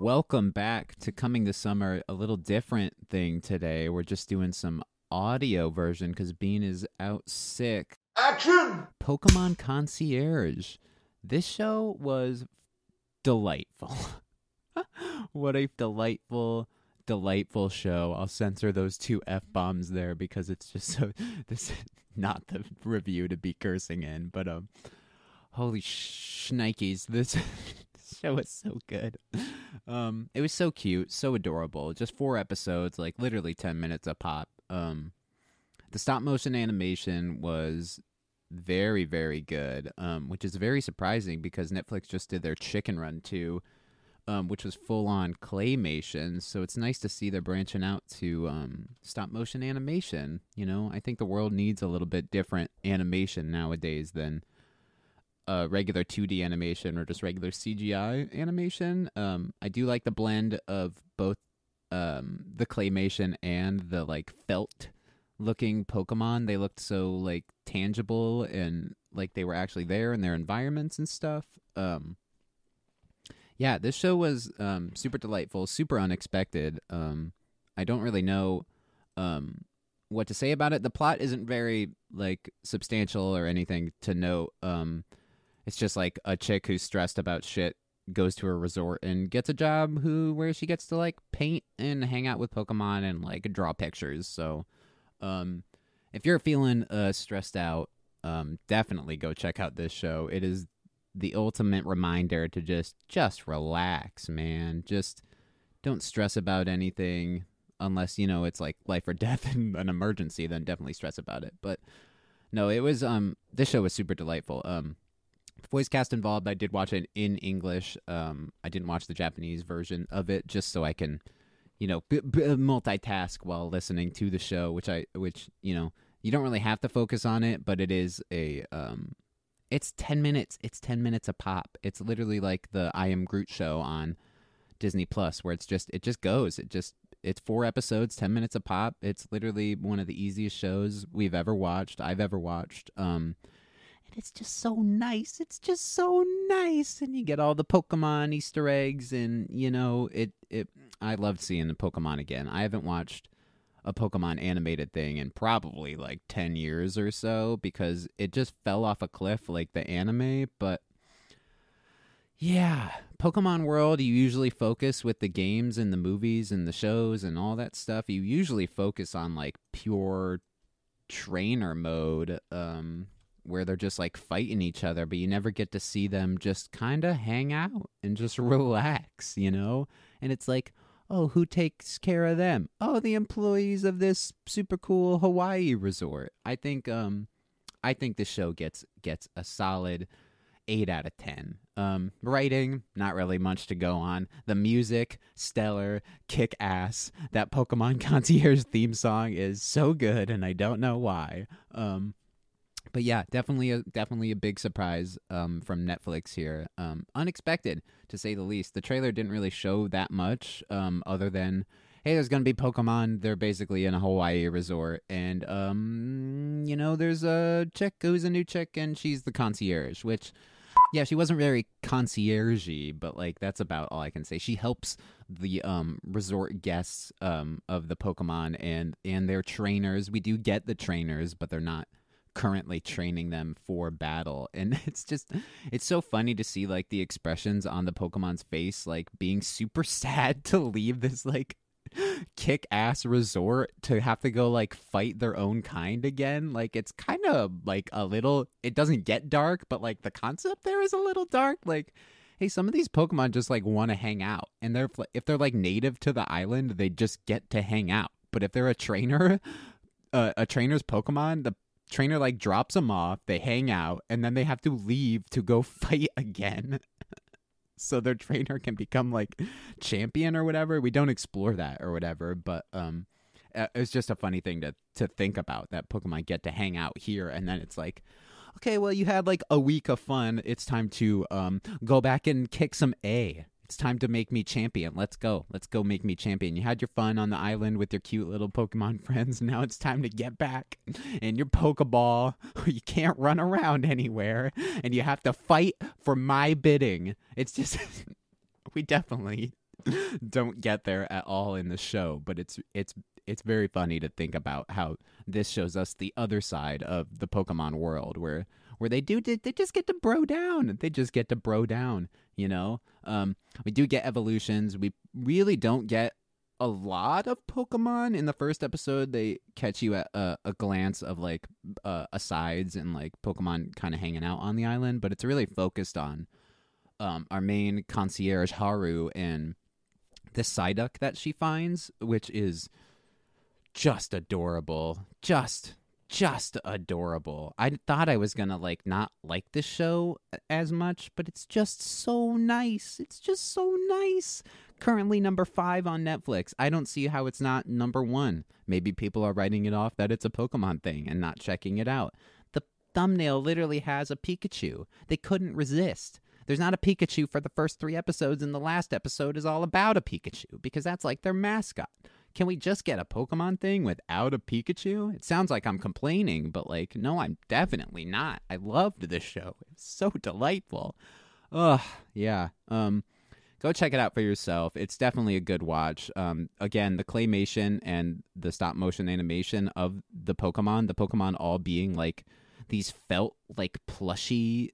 Welcome back to Coming this Summer. A little different thing today. We're just doing some audio version because Bean is out sick. Action! Pokemon Concierge. This show was delightful. what a delightful, delightful show. I'll censor those two F bombs there because it's just so. This is not the review to be cursing in, but um, holy shnikes, this, this show is so good. Um, it was so cute, so adorable. Just four episodes, like literally ten minutes a pop. Um, the stop motion animation was very very good um which is very surprising because netflix just did their chicken run too um which was full on claymation so it's nice to see they're branching out to um stop motion animation you know i think the world needs a little bit different animation nowadays than uh regular 2d animation or just regular cgi animation um i do like the blend of both um the claymation and the like felt looking Pokemon. They looked so like tangible and like they were actually there in their environments and stuff. Um yeah, this show was um super delightful, super unexpected. Um I don't really know um what to say about it. The plot isn't very like substantial or anything to note. Um it's just like a chick who's stressed about shit goes to a resort and gets a job who where she gets to like paint and hang out with Pokemon and like draw pictures. So um, if you're feeling uh, stressed out, um, definitely go check out this show. It is the ultimate reminder to just just relax, man. Just don't stress about anything unless you know it's like life or death and an emergency. Then definitely stress about it. But no, it was um this show was super delightful. Um, voice cast involved. I did watch it in English. Um, I didn't watch the Japanese version of it just so I can you know b- b- multitask while listening to the show which i which you know you don't really have to focus on it but it is a um it's 10 minutes it's 10 minutes a pop it's literally like the i am groot show on disney plus where it's just it just goes it just it's four episodes 10 minutes a pop it's literally one of the easiest shows we've ever watched i've ever watched um it's just so nice. It's just so nice, and you get all the Pokemon Easter eggs, and you know it. It. I loved seeing the Pokemon again. I haven't watched a Pokemon animated thing in probably like ten years or so because it just fell off a cliff like the anime. But yeah, Pokemon World, you usually focus with the games and the movies and the shows and all that stuff. You usually focus on like pure trainer mode. Um, where they're just like fighting each other, but you never get to see them just kind of hang out and just relax, you know? And it's like, oh, who takes care of them? Oh, the employees of this super cool Hawaii resort. I think um I think the show gets gets a solid 8 out of 10. Um writing, not really much to go on. The music, stellar, kick ass. That Pokemon Concierge theme song is so good and I don't know why. Um but yeah, definitely a definitely a big surprise um, from Netflix here. Um, unexpected to say the least. The trailer didn't really show that much, um, other than hey, there's gonna be Pokemon. They're basically in a Hawaii resort, and um, you know, there's a chick who's a new chick, and she's the concierge. Which, yeah, she wasn't very conciergey, but like that's about all I can say. She helps the um resort guests um of the Pokemon and and their trainers. We do get the trainers, but they're not currently training them for battle. And it's just it's so funny to see like the expressions on the pokemon's face like being super sad to leave this like kick ass resort to have to go like fight their own kind again. Like it's kind of like a little it doesn't get dark but like the concept there is a little dark. Like hey some of these pokemon just like want to hang out. And they're if they're like native to the island they just get to hang out. But if they're a trainer uh, a trainer's pokemon the trainer like drops them off, they hang out, and then they have to leave to go fight again. so their trainer can become like champion or whatever. We don't explore that or whatever, but um it's just a funny thing to to think about that Pokemon get to hang out here and then it's like okay, well you had like a week of fun. It's time to um go back and kick some A. It's time to make me champion. Let's go. Let's go make me champion. You had your fun on the island with your cute little Pokemon friends. Now it's time to get back in your Pokeball. You can't run around anywhere and you have to fight for my bidding. It's just, we definitely don't get there at all in the show, but it's it's it's very funny to think about how this shows us the other side of the Pokemon world where where they do they just get to bro down. They just get to bro down, you know? Um we do get evolutions. We really don't get a lot of Pokemon in the first episode. They catch you at a, a glance of like uh, asides and like Pokemon kind of hanging out on the island, but it's really focused on um, our main concierge Haru and the Psyduck that she finds, which is just adorable. Just just adorable. I thought I was going to like not like this show uh, as much, but it's just so nice. It's just so nice. Currently number 5 on Netflix. I don't see how it's not number 1. Maybe people are writing it off that it's a Pokemon thing and not checking it out. The thumbnail literally has a Pikachu. They couldn't resist. There's not a Pikachu for the first 3 episodes and the last episode is all about a Pikachu because that's like their mascot. Can we just get a Pokemon thing without a Pikachu? It sounds like I'm complaining, but like, no, I'm definitely not. I loved this show. It was so delightful. Ugh, yeah. Um, go check it out for yourself. It's definitely a good watch. Um, again, the claymation and the stop motion animation of the Pokemon, the Pokemon all being like these felt like plushy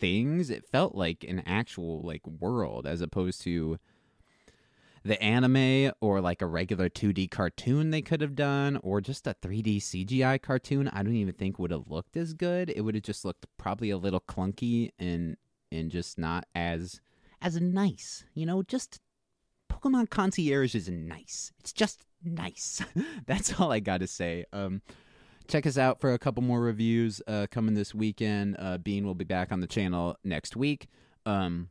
things. It felt like an actual like world as opposed to the anime or like a regular 2D cartoon they could have done or just a 3D CGI cartoon, I don't even think would have looked as good. It would have just looked probably a little clunky and and just not as as nice. You know, just Pokemon Concierge is nice. It's just nice. That's all I got to say. Um check us out for a couple more reviews uh, coming this weekend. Uh, Bean will be back on the channel next week. Um,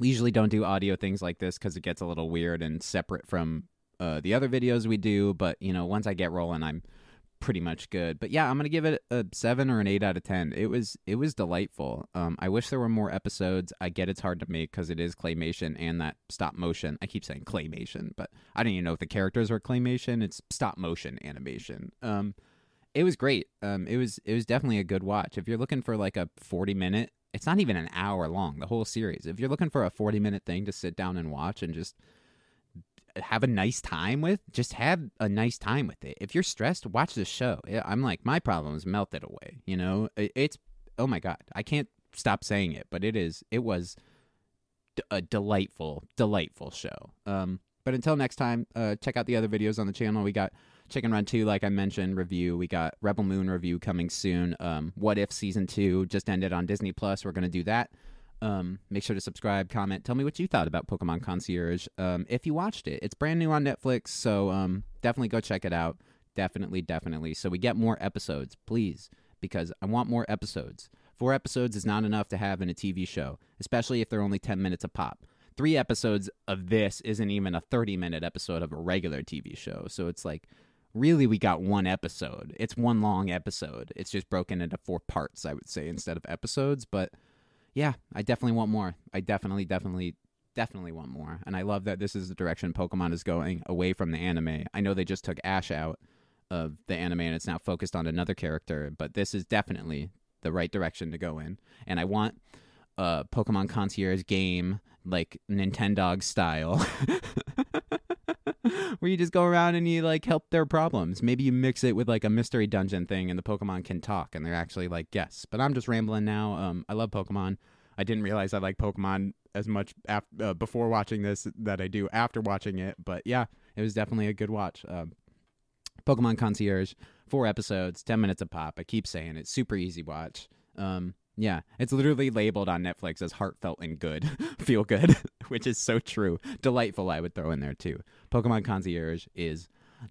we usually don't do audio things like this because it gets a little weird and separate from uh, the other videos we do. But you know, once I get rolling, I'm pretty much good. But yeah, I'm gonna give it a seven or an eight out of ten. It was it was delightful. Um, I wish there were more episodes. I get it's hard to make because it is claymation and that stop motion. I keep saying claymation, but I don't even know if the characters are claymation. It's stop motion animation. Um, it was great. Um, it was it was definitely a good watch. If you're looking for like a 40 minute it's not even an hour long, the whole series. If you're looking for a 40 minute thing to sit down and watch and just have a nice time with, just have a nice time with it. If you're stressed, watch the show. I'm like, my problems melted away. You know, it's, oh my God, I can't stop saying it, but it is, it was a delightful, delightful show. Um, but until next time, uh, check out the other videos on the channel. We got Chicken Run 2, like I mentioned, review. We got Rebel Moon review coming soon. Um, what If Season 2 just ended on Disney Plus. We're going to do that. Um, make sure to subscribe, comment, tell me what you thought about Pokemon Concierge. Um, if you watched it, it's brand new on Netflix, so um, definitely go check it out. Definitely, definitely. So we get more episodes, please, because I want more episodes. Four episodes is not enough to have in a TV show, especially if they're only 10 minutes a pop. Three episodes of this isn't even a 30 minute episode of a regular TV show. So it's like really we got one episode. It's one long episode. It's just broken into four parts, I would say, instead of episodes. But yeah, I definitely want more. I definitely, definitely, definitely want more. And I love that this is the direction Pokemon is going away from the anime. I know they just took Ash out of the anime and it's now focused on another character, but this is definitely the right direction to go in. And I want a Pokemon Concierge game like Nintendo style. where you just go around and you like help their problems. Maybe you mix it with like a mystery dungeon thing and the Pokemon can talk and they're actually like guests. But I'm just rambling now. Um, I love Pokemon. I didn't realize I like Pokemon as much af- uh, before watching this that I do after watching it. But yeah, it was definitely a good watch. Um, Pokemon Concierge, four episodes, 10 minutes a pop. I keep saying it. Super easy watch. Um, yeah, it's literally labeled on Netflix as heartfelt and good, feel good, which is so true. Delightful, I would throw in there too. Pokemon Concierge is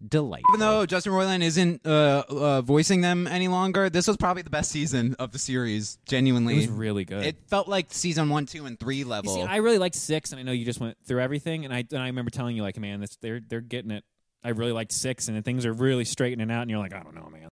delightful. Even though Justin Roiland isn't uh, uh, voicing them any longer, this was probably the best season of the series. Genuinely, It was really good. It felt like season one, two, and three You level. see, I really liked six, and I know you just went through everything, and I and I remember telling you like, man, this, they're they're getting it. I really liked six, and then things are really straightening out, and you're like, I don't know, man.